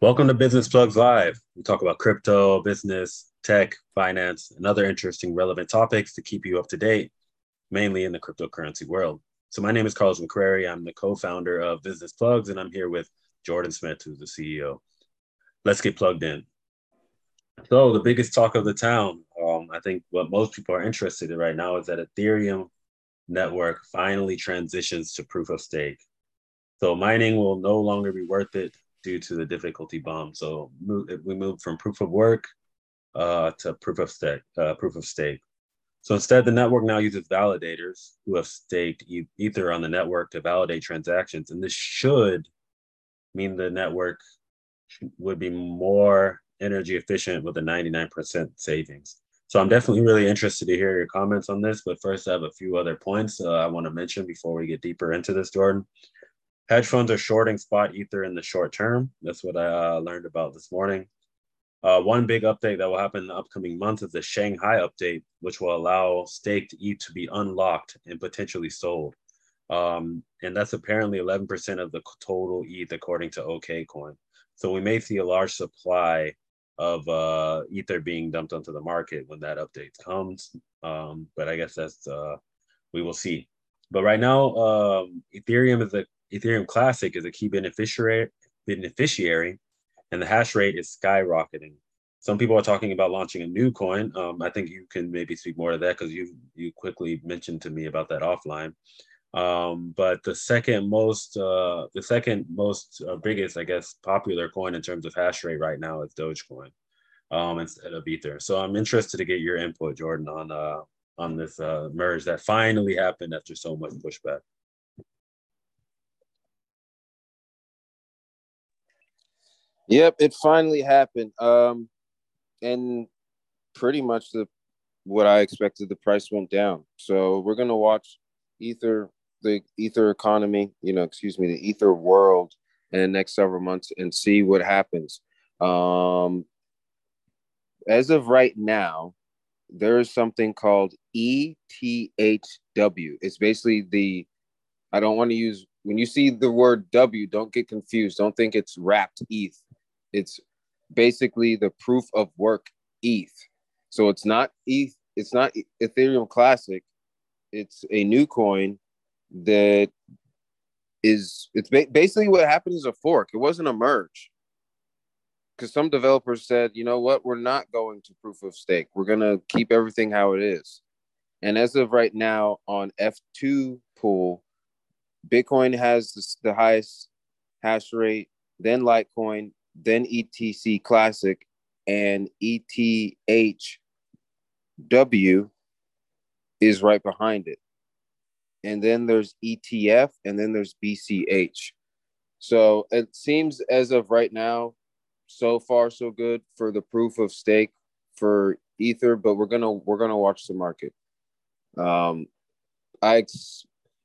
Welcome to Business Plugs Live. We talk about crypto, business, tech, finance, and other interesting, relevant topics to keep you up to date, mainly in the cryptocurrency world. So, my name is Carlos McCrary. I'm the co founder of Business Plugs, and I'm here with Jordan Smith, who's the CEO. Let's get plugged in. So, the biggest talk of the town, um, I think what most people are interested in right now is that Ethereum network finally transitions to proof of stake. So, mining will no longer be worth it due to the difficulty bomb. So we moved from proof of work uh, to proof of stake. Uh, proof of stake. So instead, the network now uses validators who have staked Ether on the network to validate transactions, and this should mean the network would be more energy efficient with a 99% savings. So I'm definitely really interested to hear your comments on this. But first, I have a few other points uh, I want to mention before we get deeper into this, Jordan. Hedge funds are shorting spot ether in the short term. That's what I uh, learned about this morning. Uh, one big update that will happen in the upcoming month is the Shanghai update, which will allow staked ETH to be unlocked and potentially sold. Um, and that's apparently 11% of the total ETH, according to OKCoin. So we may see a large supply of uh, Ether being dumped onto the market when that update comes. Um, but I guess that's, uh, we will see. But right now, um, Ethereum is a Ethereum Classic is a key beneficiary, beneficiary, and the hash rate is skyrocketing. Some people are talking about launching a new coin. Um, I think you can maybe speak more to that because you you quickly mentioned to me about that offline. Um, but the second most, uh, the second most uh, biggest, I guess, popular coin in terms of hash rate right now is Dogecoin um, instead of Ether. So I'm interested to get your input, Jordan, on uh, on this uh, merge that finally happened after so much pushback. Yep, it finally happened. Um, and pretty much the what I expected. The price went down. So we're gonna watch Ether, the Ether economy. You know, excuse me, the Ether world in the next several months and see what happens. Um, as of right now, there is something called ETHW. It's basically the I don't want to use when you see the word W, don't get confused. Don't think it's wrapped ETH it's basically the proof of work ETH. So it's not ETH, it's not Ethereum Classic. It's a new coin that is it's ba- basically what happened is a fork. It wasn't a merge. Because some developers said, you know what, we're not going to proof of stake. We're gonna keep everything how it is. And as of right now on F2 pool, Bitcoin has the highest hash rate, then Litecoin, then ETC Classic, and ETHW is right behind it. And then there's ETF, and then there's BCH. So it seems as of right now, so far so good for the proof of stake for Ether, but we're gonna we're gonna watch the market. Um, I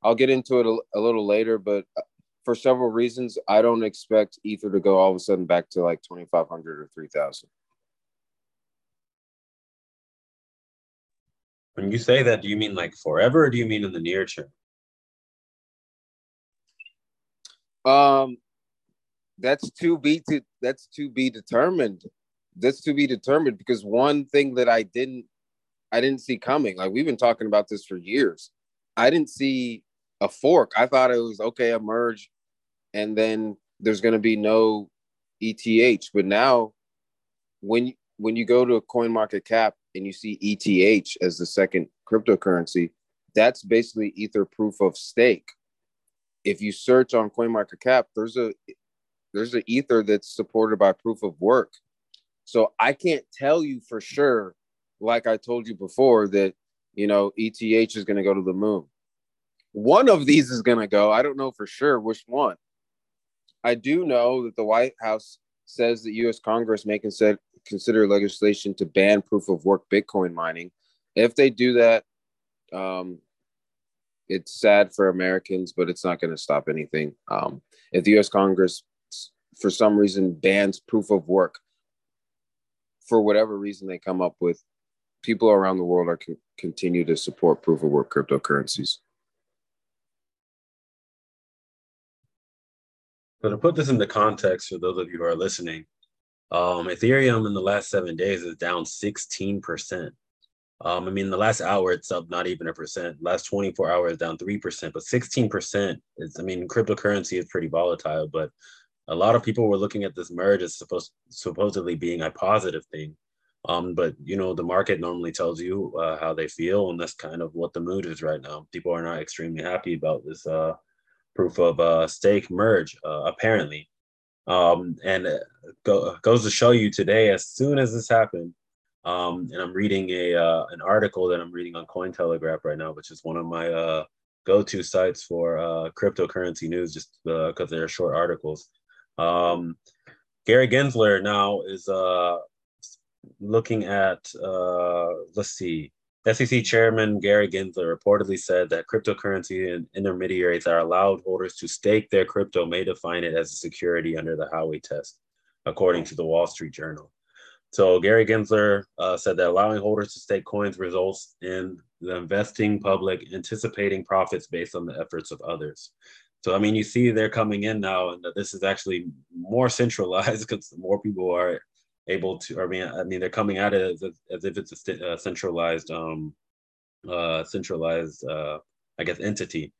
I'll get into it a, a little later, but for several reasons, I don't expect Ether to go all of a sudden back to like 2,500 or 3,000. When you say that, do you mean like forever or do you mean in the near term? Um, that's to be to that's to be determined. That's to be determined because one thing that I didn't I didn't see coming. Like we've been talking about this for years. I didn't see a fork. I thought it was okay, a merge and then there's going to be no ETH. But now, when when you go to coin market cap and you see ETH as the second cryptocurrency, that's basically Ether proof of stake. If you search on coin market cap, there's a there's an Ether that's supported by proof of work. So I can't tell you for sure, like I told you before, that you know ETH is going to go to the moon. One of these is going to go. I don't know for sure which one. I do know that the White House says that U.S. Congress may consider consider legislation to ban proof of work Bitcoin mining. If they do that, um, it's sad for Americans, but it's not going to stop anything. Um, if the U.S. Congress, for some reason, bans proof of work, for whatever reason they come up with, people around the world are con- continue to support proof of work cryptocurrencies. So to put this into context for those of you who are listening, um, Ethereum in the last seven days is down 16%. Um, I mean, the last hour it's up not even a percent. Last 24 hours down 3%, but 16% is, I mean, cryptocurrency is pretty volatile, but a lot of people were looking at this merge as supposed supposedly being a positive thing. Um, but you know, the market normally tells you uh, how they feel, and that's kind of what the mood is right now. People are not extremely happy about this uh, proof of uh, stake merge, uh, apparently. Um, and go, goes to show you today, as soon as this happened, um, and I'm reading a uh, an article that I'm reading on Cointelegraph right now, which is one of my uh, go-to sites for uh, cryptocurrency news, just because uh, they're short articles. Um, Gary Gensler now is uh, looking at uh, let's see, SEC Chairman Gary Gensler reportedly said that cryptocurrency and intermediaries are allowed holders to stake their crypto may define it as a security under the Howey test, according to the Wall Street Journal. So Gary Gensler uh, said that allowing holders to stake coins results in the investing public anticipating profits based on the efforts of others. So I mean, you see they're coming in now, and this is actually more centralized because more people are able to. I mean, I mean, they're coming at it as, as if it's a, a centralized, um, uh, centralized, uh, I guess, entity.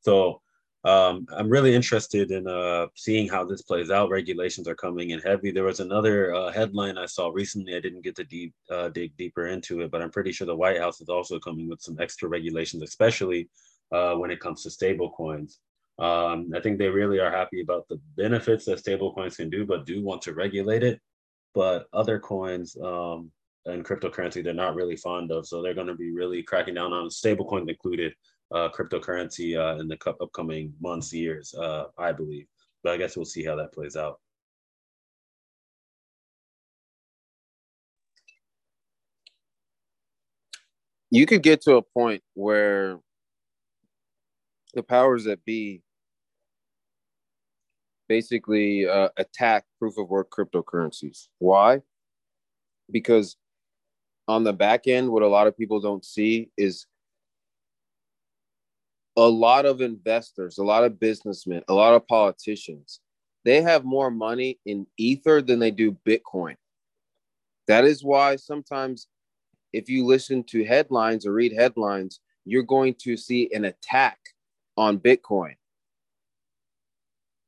So um, I'm really interested in uh, seeing how this plays out. Regulations are coming in heavy. There was another uh, headline I saw recently. I didn't get to deep, uh, dig deeper into it, but I'm pretty sure the White House is also coming with some extra regulations, especially uh, when it comes to stable coins. Um, I think they really are happy about the benefits that stable coins can do, but do want to regulate it. But other coins um, and cryptocurrency, they're not really fond of. So they're going to be really cracking down on stable coins included uh, cryptocurrency uh, in the upcoming months, years, uh, I believe. But I guess we'll see how that plays out. You could get to a point where the powers that be basically uh, attack proof of work cryptocurrencies. Why? Because on the back end, what a lot of people don't see is a lot of investors, a lot of businessmen, a lot of politicians, they have more money in Ether than they do Bitcoin. That is why sometimes if you listen to headlines or read headlines, you're going to see an attack on Bitcoin.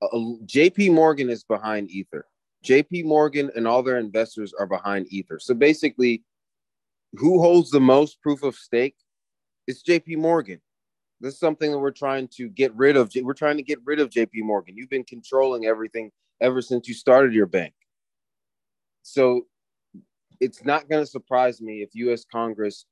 Uh, JP Morgan is behind Ether. JP Morgan and all their investors are behind Ether. So basically, who holds the most proof of stake? It's JP Morgan. This is something that we're trying to get rid of. We're trying to get rid of JP Morgan. You've been controlling everything ever since you started your bank. So it's not going to surprise me if US Congress,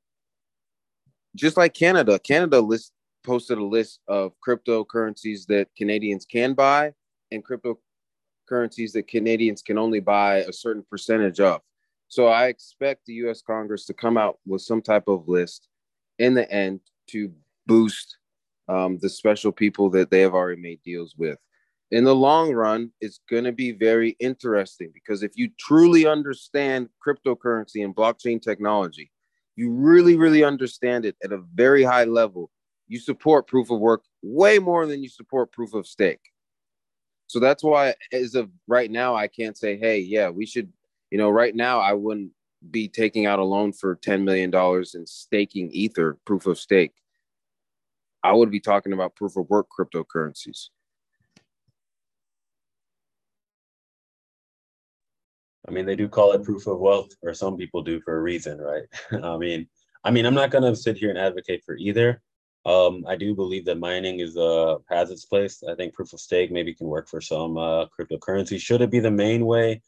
just like Canada, Canada list, posted a list of cryptocurrencies that Canadians can buy and cryptocurrencies that Canadians can only buy a certain percentage of. So I expect the US Congress to come out with some type of list in the end to boost um, the special people that they have already made deals with. In the long run, it's going to be very interesting because if you truly understand cryptocurrency and blockchain technology, you really, really understand it at a very high level. You support proof of work way more than you support proof of stake. So that's why, as of right now, I can't say, hey, yeah, we should, you know, right now, I wouldn't be taking out a loan for $10 million and staking Ether proof of stake. I would be talking about proof of work cryptocurrencies. I mean, they do call it proof of wealth, or some people do for a reason, right? I mean, I mean, I'm not gonna sit here and advocate for either. Um, I do believe that mining is uh has its place. I think proof of stake maybe can work for some uh, cryptocurrency. Should it be the main way?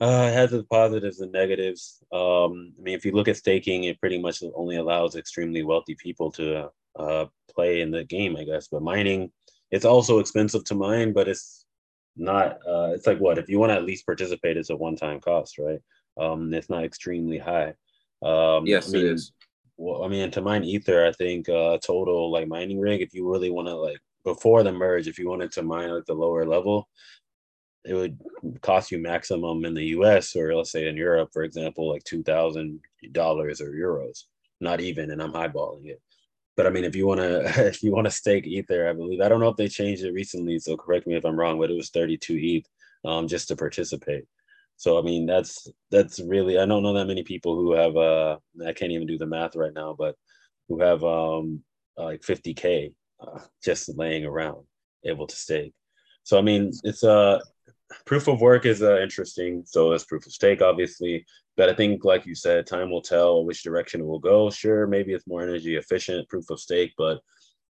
Uh, it has its positives and negatives. Um, I mean, if you look at staking, it pretty much only allows extremely wealthy people to uh, play in the game, I guess. But mining, it's also expensive to mine, but it's not. Uh, it's like what if you want to at least participate, it's a one-time cost, right? Um, it's not extremely high. Um, yes, I mean, it is. Well, I mean, to mine ether, I think uh, total like mining rig, if you really want to like before the merge, if you wanted to mine at the lower level, it would cost you maximum in the US or let's say in Europe, for example, like two thousand dollars or euros, not even, and I'm highballing it but I mean, if you want to, if you want to stake Ether, I believe I don't know if they changed it recently, so correct me if I'm wrong, but it was 32 ETH um, just to participate. So I mean, that's that's really I don't know that many people who have uh I can't even do the math right now, but who have um like 50k uh, just laying around able to stake. So I mean, it's a uh, proof of work is uh, interesting. So is proof of stake, obviously. But I think, like you said, time will tell which direction it will go. Sure, maybe it's more energy efficient proof of stake, but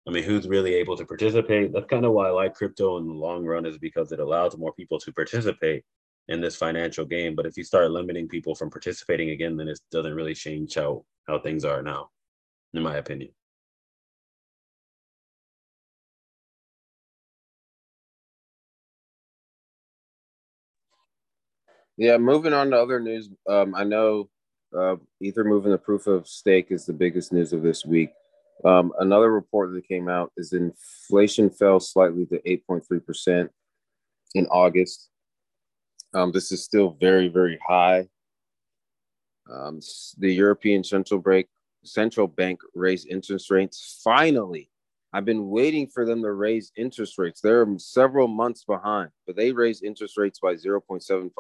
I mean, who's really able to participate? That's kind of why I like crypto in the long run, is because it allows more people to participate in this financial game. But if you start limiting people from participating again, then it doesn't really change how how things are now, in my opinion. Yeah, moving on to other news. Um, I know uh, Ether moving the proof of stake is the biggest news of this week. Um, another report that came out is inflation fell slightly to 8.3% in August. Um, this is still very, very high. Um, the European Central Bank Central Bank raised interest rates. Finally, I've been waiting for them to raise interest rates. They're several months behind, but they raised interest rates by 0.75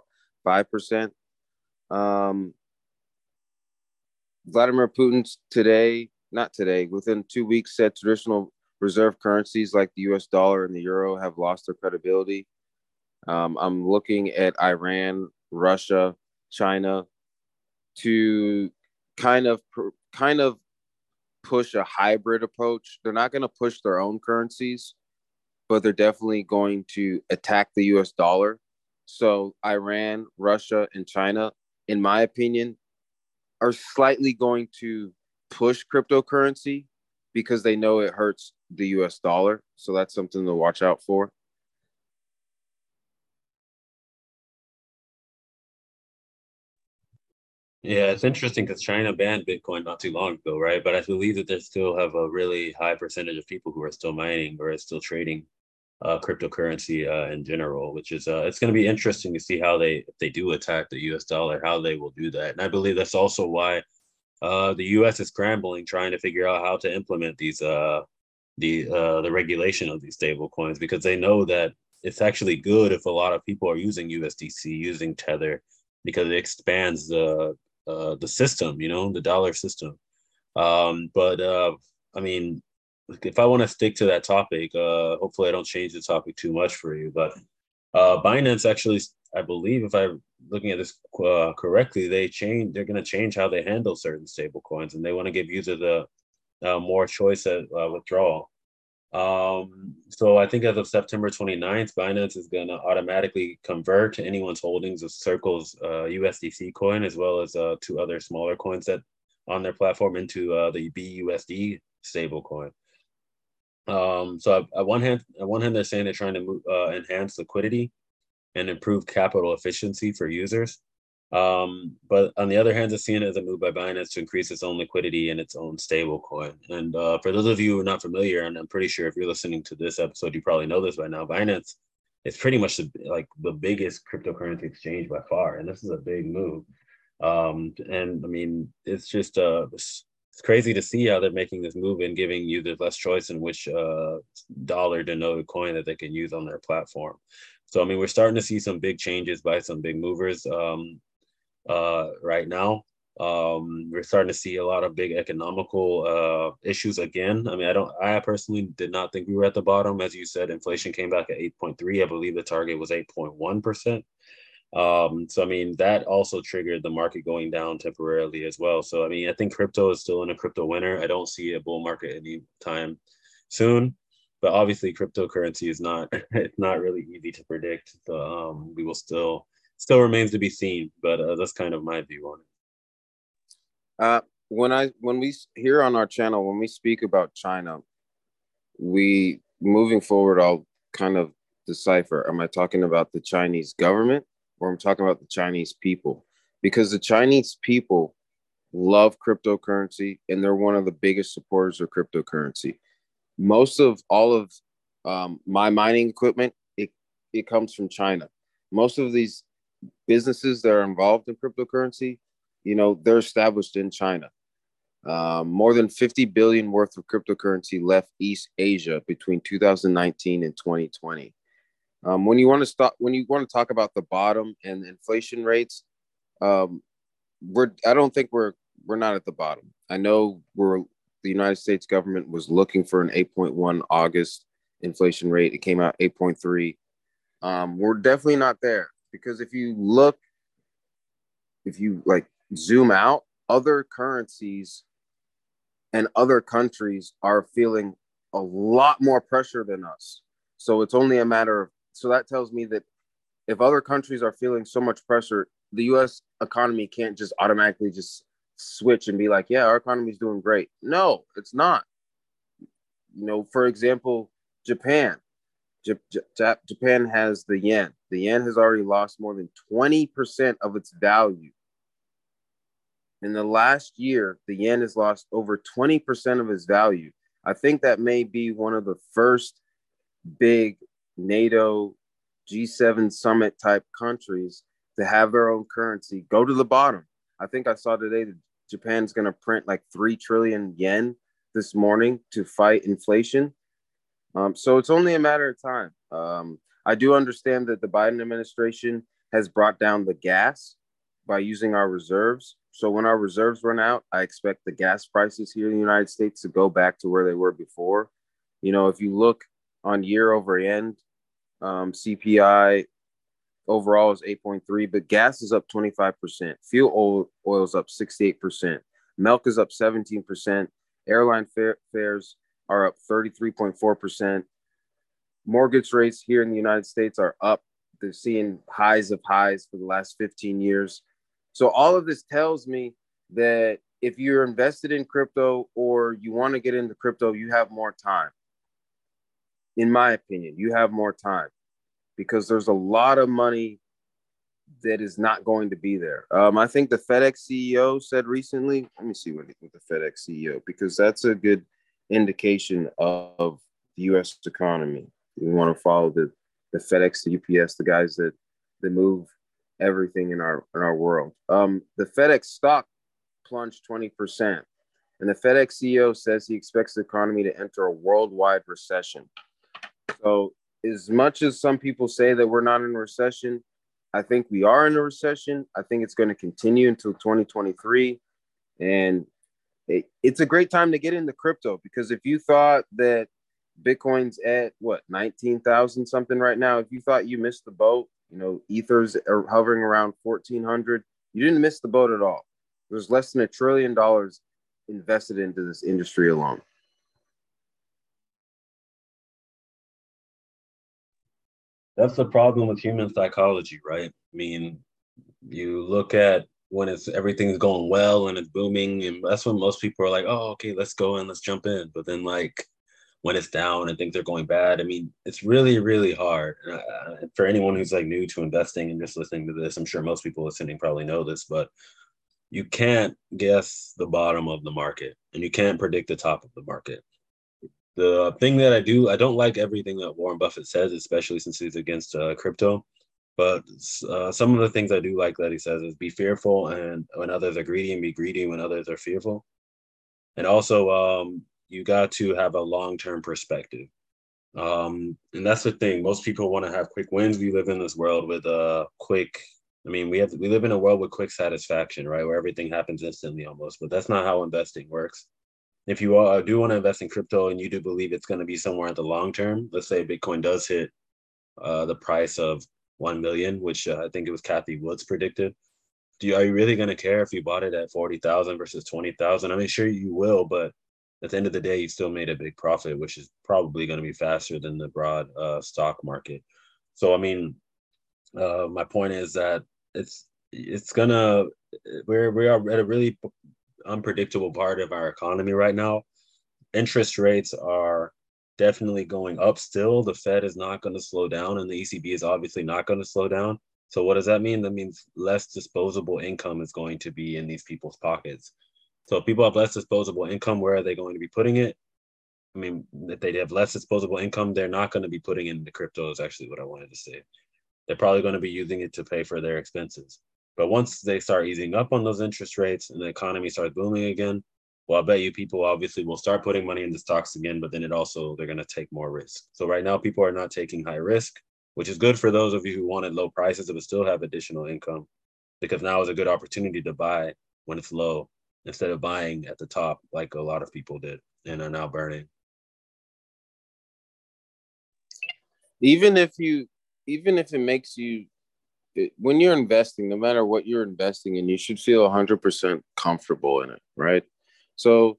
5%. Um, Vladimir Putin today, not today, within two weeks said traditional reserve currencies like the US dollar and the euro have lost their credibility. Um, I'm looking at Iran, Russia, China to kind of kind of push a hybrid approach. They're not going to push their own currencies, but they're definitely going to attack the US dollar so Iran, Russia, and China, in my opinion, are slightly going to push cryptocurrency because they know it hurts the US dollar. So that's something to watch out for. Yeah, it's interesting because China banned Bitcoin not too long ago, right? But I believe that they still have a really high percentage of people who are still mining or are still trading uh, cryptocurrency uh, in general, which is uh, it's going to be interesting to see how they if they do attack the U.S. dollar, how they will do that. And I believe that's also why uh, the U.S. is scrambling, trying to figure out how to implement these uh, the uh, the regulation of these stable coins because they know that it's actually good if a lot of people are using USDC, using Tether, because it expands the uh, the system, you know, the dollar system. Um, but uh, I mean, if I want to stick to that topic, uh, hopefully I don't change the topic too much for you. But uh, Binance actually, I believe, if I'm looking at this uh, correctly, they change. They're going to change how they handle certain stable coins, and they want to give users a, a more choice at uh, withdrawal. Um, so I think as of September 29th, Binance is going to automatically convert anyone's holdings of Circle's USDC uh, coin as well as uh, two other smaller coins that on their platform into the BUSD stable coin. Um, so on one hand, on one hand, they're saying they're trying to move, uh, enhance liquidity and improve capital efficiency for users. Um, but on the other hand, it's seen as a move by Binance to increase its own liquidity and its own stable coin. And uh, for those of you who are not familiar, and I'm pretty sure if you're listening to this episode, you probably know this by now, Binance is pretty much the, like the biggest cryptocurrency exchange by far. And this is a big move. Um, and I mean, it's just uh, it's crazy to see how they're making this move and giving users less choice in which uh, dollar denoted coin that they can use on their platform. So I mean, we're starting to see some big changes by some big movers um, uh, right now. Um, we're starting to see a lot of big economical uh, issues again. I mean, I don't. I personally did not think we were at the bottom, as you said. Inflation came back at 8.3. I believe the target was 8.1 percent. Um, so I mean that also triggered the market going down temporarily as well. So I mean I think crypto is still in a crypto winter. I don't see a bull market anytime soon, but obviously cryptocurrency is not it's not really easy to predict. So um, we will still still remains to be seen, but uh, that's kind of my view on it. Uh, when I when we here on our channel when we speak about China, we moving forward, I'll kind of decipher. Am I talking about the Chinese government or I'm talking about the Chinese people because the Chinese people love cryptocurrency and they're one of the biggest supporters of cryptocurrency. Most of all of um, my mining equipment, it, it comes from China. Most of these businesses that are involved in cryptocurrency, you know, they're established in China. Um, more than 50 billion worth of cryptocurrency left East Asia between 2019 and 2020. Um, when you want to stop, when you want to talk about the bottom and inflation rates, um, we're I don't think we're we're not at the bottom. I know we're the United States government was looking for an 8.1 August inflation rate. It came out 8.3. Um, we're definitely not there because if you look, if you like zoom out, other currencies and other countries are feeling a lot more pressure than us. So it's only a matter of, so that tells me that if other countries are feeling so much pressure, the US economy can't just automatically just switch and be like, yeah, our economy is doing great. No, it's not. You know, for example, Japan. Japan has the yen. The yen has already lost more than 20% of its value. In the last year, the yen has lost over 20% of its value. I think that may be one of the first big NATO G7 summit type countries to have their own currency go to the bottom. I think I saw today that Japan's going to print like 3 trillion yen this morning to fight inflation. Um, so it's only a matter of time. Um, I do understand that the Biden administration has brought down the gas by using our reserves. So when our reserves run out, I expect the gas prices here in the United States to go back to where they were before. You know, if you look on year over end, um, CPI overall is 8.3, but gas is up 25%. Fuel oil, oil is up 68%. Milk is up 17%. Airline fare, fares are up 33.4%. Mortgage rates here in the United States are up. They're seeing highs of highs for the last 15 years. So, all of this tells me that if you're invested in crypto or you want to get into crypto, you have more time. In my opinion, you have more time because there's a lot of money that is not going to be there. Um, I think the FedEx CEO said recently, let me see what, what the FedEx CEO, because that's a good indication of the US economy. We want to follow the, the FedEx, the UPS, the guys that, that move everything in our in our world. Um, the FedEx stock plunged 20%. And the FedEx CEO says he expects the economy to enter a worldwide recession. So as much as some people say that we're not in a recession, I think we are in a recession. I think it's going to continue until 2023. And it, it's a great time to get into crypto because if you thought that Bitcoin's at what 19,000 something right now, if you thought you missed the boat, you know, Ethers are hovering around 1400, you didn't miss the boat at all. There's less than a trillion dollars invested into this industry alone. That's the problem with human psychology, right? I mean, you look at when it's everything's going well and it's booming, and that's when most people are like, "Oh, okay, let's go and let's jump in." But then, like, when it's down and things are going bad, I mean, it's really, really hard. Uh, for anyone who's like new to investing and just listening to this, I'm sure most people listening probably know this, but you can't guess the bottom of the market and you can't predict the top of the market the thing that I do, I don't like everything that Warren Buffett says, especially since he's against uh, crypto. But uh, some of the things I do like that he says is be fearful, and when others are greedy, and be greedy when others are fearful. And also, um, you got to have a long term perspective. Um, and that's the thing. Most people want to have quick wins. We live in this world with a quick. I mean, we have we live in a world with quick satisfaction, right? Where everything happens instantly almost. But that's not how investing works if you uh, do want to invest in crypto and you do believe it's going to be somewhere in the long term, let's say Bitcoin does hit uh, the price of 1 million, which uh, I think it was Cathie Woods predicted. Do you, are you really going to care if you bought it at 40,000 versus 20,000? I mean, sure you will, but at the end of the day, you still made a big profit, which is probably going to be faster than the broad uh, stock market. So, I mean, uh, my point is that it's it's gonna we're we are at a really unpredictable part of our economy right now. Interest rates are definitely going up still. The Fed is not going to slow down, and the ECB is obviously not going to slow down. So, what does that mean? That means less disposable income is going to be in these people's pockets. So, if people have less disposable income, where are they going to be putting it? I mean, if they have less disposable income, they're not going to be putting it into crypto, is actually what I wanted to say. They're probably going to be using it to pay for their expenses. But once they start easing up on those interest rates and the economy starts booming again, well, I bet you people obviously will start putting money into stocks again, but then it also they're going to take more risk. So right now, people are not taking high risk, which is good for those of you who wanted low prices but still have additional income, because now is a good opportunity to buy when it's low instead of buying at the top like a lot of people did and are now burning. Even if you, even if it makes you when you're investing, no matter what you're investing in, you should feel 100% comfortable in it, right? So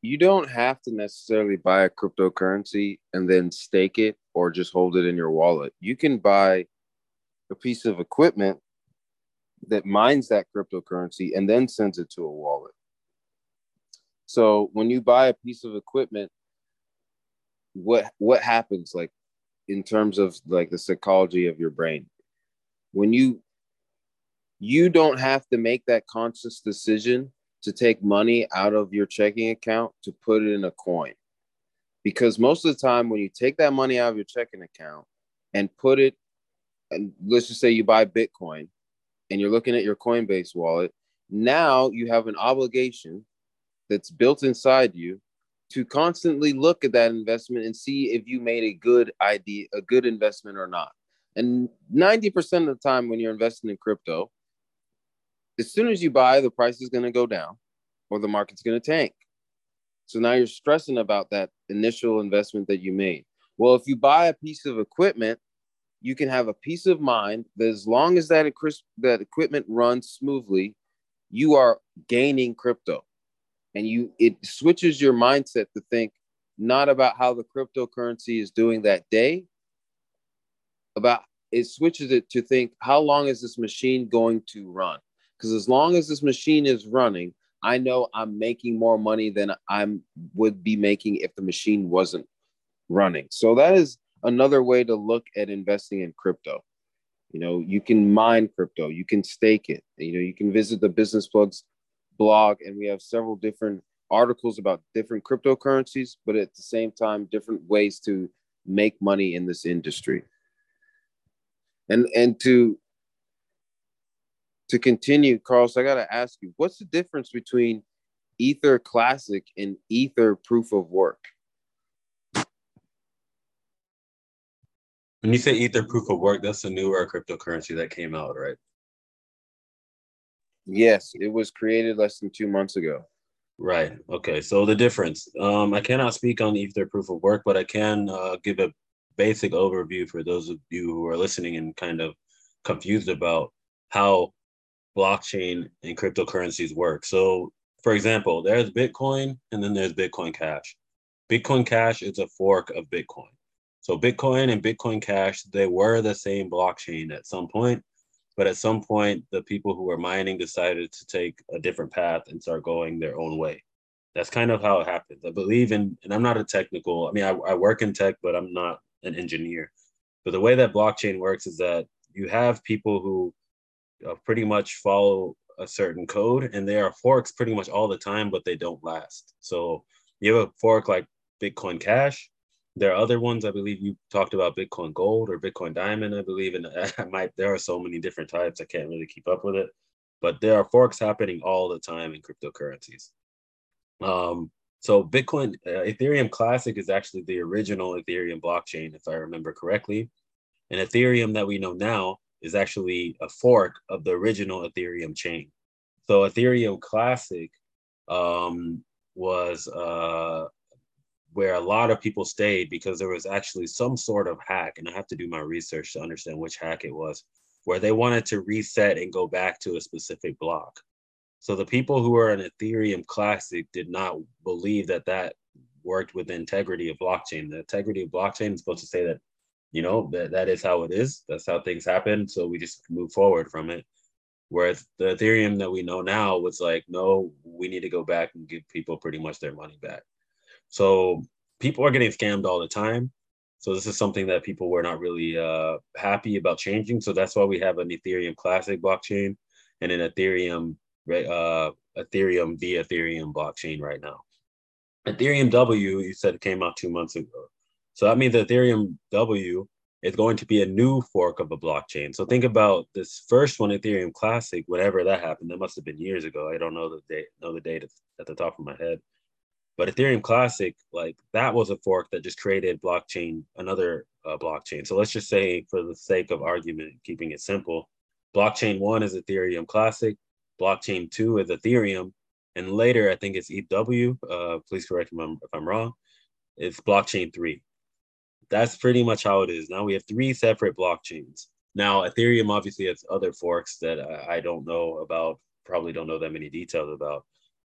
you don't have to necessarily buy a cryptocurrency and then stake it or just hold it in your wallet. You can buy a piece of equipment that mines that cryptocurrency and then sends it to a wallet. So when you buy a piece of equipment, what what happens like in terms of like the psychology of your brain? When you you don't have to make that conscious decision to take money out of your checking account to put it in a coin. Because most of the time, when you take that money out of your checking account and put it, and let's just say you buy Bitcoin and you're looking at your Coinbase wallet, now you have an obligation that's built inside you to constantly look at that investment and see if you made a good idea, a good investment or not. And 90% of the time when you're investing in crypto, as soon as you buy, the price is going to go down or the market's going to tank. So now you're stressing about that initial investment that you made. Well, if you buy a piece of equipment, you can have a peace of mind that as long as that, that equipment runs smoothly, you are gaining crypto. And you it switches your mindset to think not about how the cryptocurrency is doing that day, about it switches it to think how long is this machine going to run? Because as long as this machine is running, I know I'm making more money than I would be making if the machine wasn't running. So that is another way to look at investing in crypto. You know, you can mine crypto, you can stake it. You know, you can visit the Business Plugs blog, and we have several different articles about different cryptocurrencies, but at the same time, different ways to make money in this industry. And and to to continue, Carlos, I got to ask you, what's the difference between Ether Classic and Ether Proof of Work? When you say Ether Proof of Work, that's a newer cryptocurrency that came out, right? Yes, it was created less than two months ago. Right. Okay. So the difference. Um, I cannot speak on Ether Proof of Work, but I can uh, give a basic overview for those of you who are listening and kind of confused about how blockchain and cryptocurrencies work. So, for example, there's Bitcoin and then there's Bitcoin Cash. Bitcoin Cash is a fork of Bitcoin. So, Bitcoin and Bitcoin Cash, they were the same blockchain at some point, but at some point, the people who were mining decided to take a different path and start going their own way. That's kind of how it happens. I believe in, and I'm not a technical, I mean, I, I work in tech, but I'm not an engineer. But the way that blockchain works is that you have people who uh, pretty much follow a certain code and there are forks pretty much all the time but they don't last. So you have a fork like bitcoin cash. There are other ones i believe you talked about bitcoin gold or bitcoin diamond i believe and i might there are so many different types i can't really keep up with it. But there are forks happening all the time in cryptocurrencies. Um so bitcoin uh, ethereum classic is actually the original ethereum blockchain if i remember correctly. And ethereum that we know now is actually a fork of the original Ethereum chain. So Ethereum Classic um, was uh, where a lot of people stayed because there was actually some sort of hack, and I have to do my research to understand which hack it was, where they wanted to reset and go back to a specific block. So the people who were in Ethereum Classic did not believe that that worked with the integrity of blockchain. The integrity of blockchain is supposed to say that you know that that is how it is. That's how things happen. So we just move forward from it. Whereas the ethereum that we know now was like no we need to go back and give people pretty much their money back. So people are getting scammed all the time. So this is something that people were not really uh, happy about changing. So that's why we have an ethereum classic blockchain and an ethereum uh, ethereum the ethereum blockchain right now. Ethereum w you said came out two months ago so that means Ethereum W is going to be a new fork of a blockchain. So think about this first one, Ethereum Classic, whatever that happened. That must have been years ago. I don't know the date, know the date at the top of my head. But Ethereum Classic, like that was a fork that just created blockchain, another uh, blockchain. So let's just say, for the sake of argument, keeping it simple, blockchain one is Ethereum Classic, blockchain two is Ethereum, and later I think it's EW. Uh, please correct me if I'm wrong. It's blockchain three that's pretty much how it is. Now we have three separate blockchains. Now Ethereum obviously has other forks that I, don't know about, probably don't know that many details about.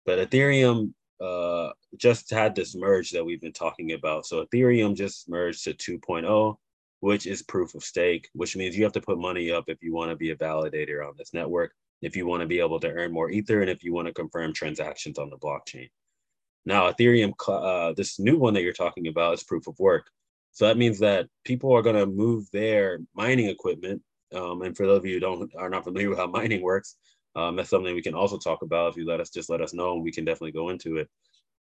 But Ethereum uh, just had this merge that we've been talking about. So Ethereum just merged to 2.0, which is proof of stake, which means you have to put money up if you want to be a validator on this network, if you want to be able to earn more Ether, and if you want to confirm transactions on the blockchain. Now, Ethereum, uh, this new one that you're talking about is proof of work. So that means that people are going to move their mining equipment. Um, and for those of you who don't are not familiar with how mining works, um, that's something we can also talk about. If you let us just let us know, and we can definitely go into it.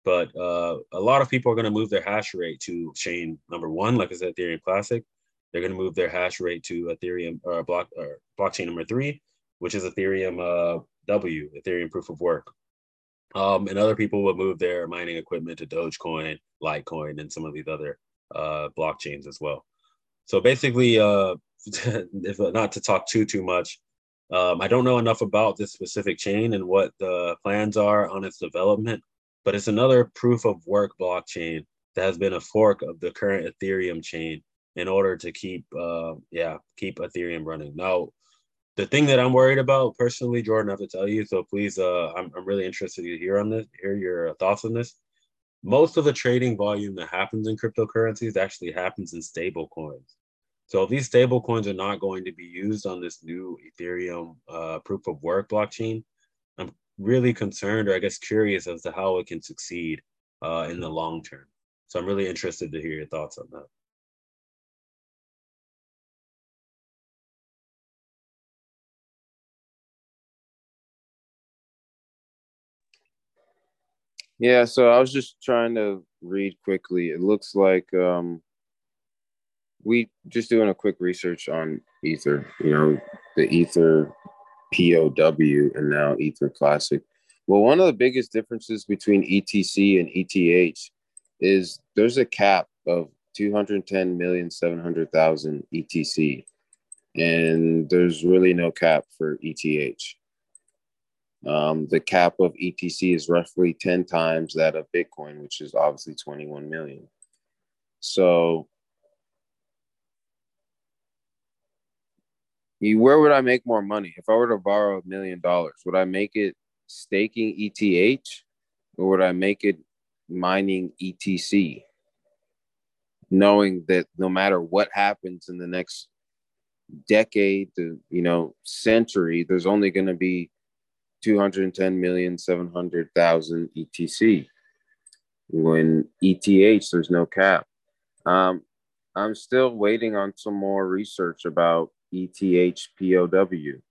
But uh, a lot of people are going to move their hash rate to chain number one, like I said, Ethereum Classic. They're going to move their hash rate to Ethereum or block or blockchain number three, which is Ethereum uh, W, Ethereum Proof of Work. Um, and other people will move their mining equipment to Dogecoin, Litecoin, and some of these other uh, blockchains as well. So basically, uh, if not to talk too too much, um, I don't know enough about this specific chain and what the plans are on its development, but it's another proof of work blockchain that has been a fork of the current Ethereum chain in order to keep, uh, yeah, keep Ethereum running. Now, the thing that I'm worried about personally, Jordan, I have to tell you. So please, uh, I'm, I'm really interested to hear on this, hear your thoughts on this most of the trading volume that happens in cryptocurrencies actually happens in stable coins. So if these stable coins are not going to be used on this new Ethereum uh, proof of work blockchain, I'm really concerned or I guess curious as to how it can succeed uh, in the long term. So I'm really interested to hear your thoughts on that. Yeah, so I was just trying to read quickly. It looks like um, we just doing a quick research on Ether, you know, the Ether POW and now Ether Classic. Well, one of the biggest differences between ETC and ETH is there's a cap of 210,700,000 ETC, and there's really no cap for ETH. Um, the cap of ETC is roughly 10 times that of Bitcoin, which is obviously 21 million. So, where would I make more money? If I were to borrow a million dollars, would I make it staking ETH or would I make it mining ETC? Knowing that no matter what happens in the next decade to, you know, century, there's only going to be 210 million 700,000 ETC. When ETH, there's no cap. Um, I'm still waiting on some more research about ETH POW.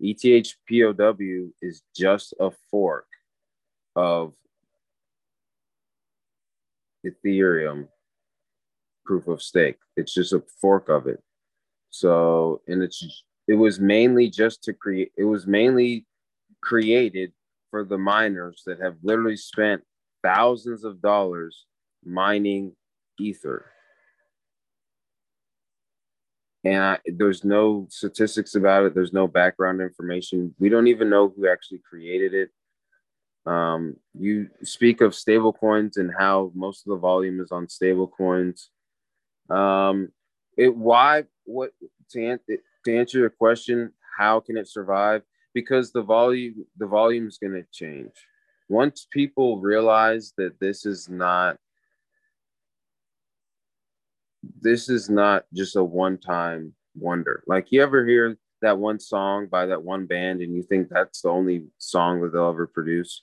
ETH POW is just a fork of Ethereum proof of stake. It's just a fork of it. So, and it's it was mainly just to create. It was mainly created for the miners that have literally spent thousands of dollars mining ether. And I, there's no statistics about it. There's no background information. We don't even know who actually created it. Um, you speak of stable coins and how most of the volume is on stable coins. Um, it why what to, an, to answer your question, how can it survive? Because the volume the volume is going to change. Once people realize that this is not this is not just a one-time wonder. Like you ever hear that one song by that one band and you think that's the only song that they'll ever produce?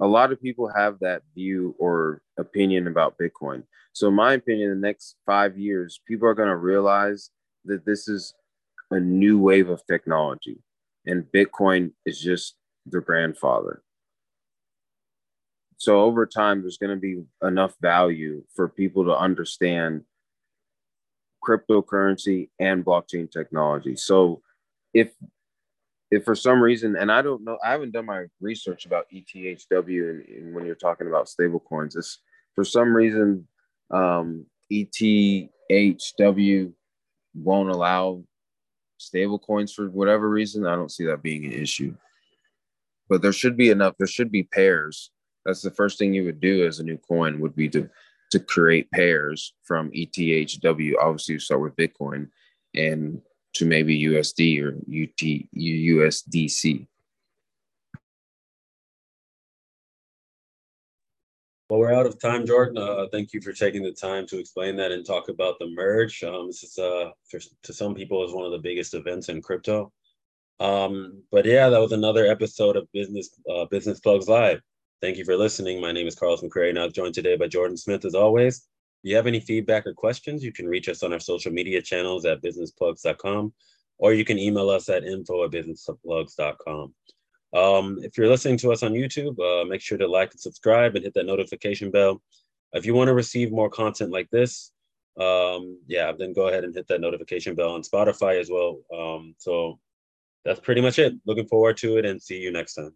A lot of people have that view or opinion about bitcoin. So in my opinion the next five years people are going to realize that this is a new wave of technology and Bitcoin is just the grandfather. So over time, there's going to be enough value for people to understand cryptocurrency and blockchain technology. So if if for some reason, and I don't know, I haven't done my research about ETHW and, and when you're talking about stable coins, it's for some reason um, ETHW won't allow stable coins for whatever reason. I don't see that being an issue. But there should be enough, there should be pairs. That's the first thing you would do as a new coin would be to to create pairs from ETHW. Obviously, you start with Bitcoin and to maybe USD or UT USDC. Well, we're out of time, Jordan. Uh, thank you for taking the time to explain that and talk about the merge. Um, this is, uh, for, to some people, is one of the biggest events in crypto. Um, but yeah, that was another episode of Business uh, Business Plugs Live. Thank you for listening. My name is Carlos McCrary, and I'm joined today by Jordan Smith, as always. If you have any feedback or questions, you can reach us on our social media channels at businessplugs.com, or you can email us at info at businessplugs.com. Um, if you're listening to us on YouTube, uh, make sure to like and subscribe and hit that notification bell. If you want to receive more content like this, um, yeah, then go ahead and hit that notification bell on Spotify as well. Um, so that's pretty much it. Looking forward to it and see you next time.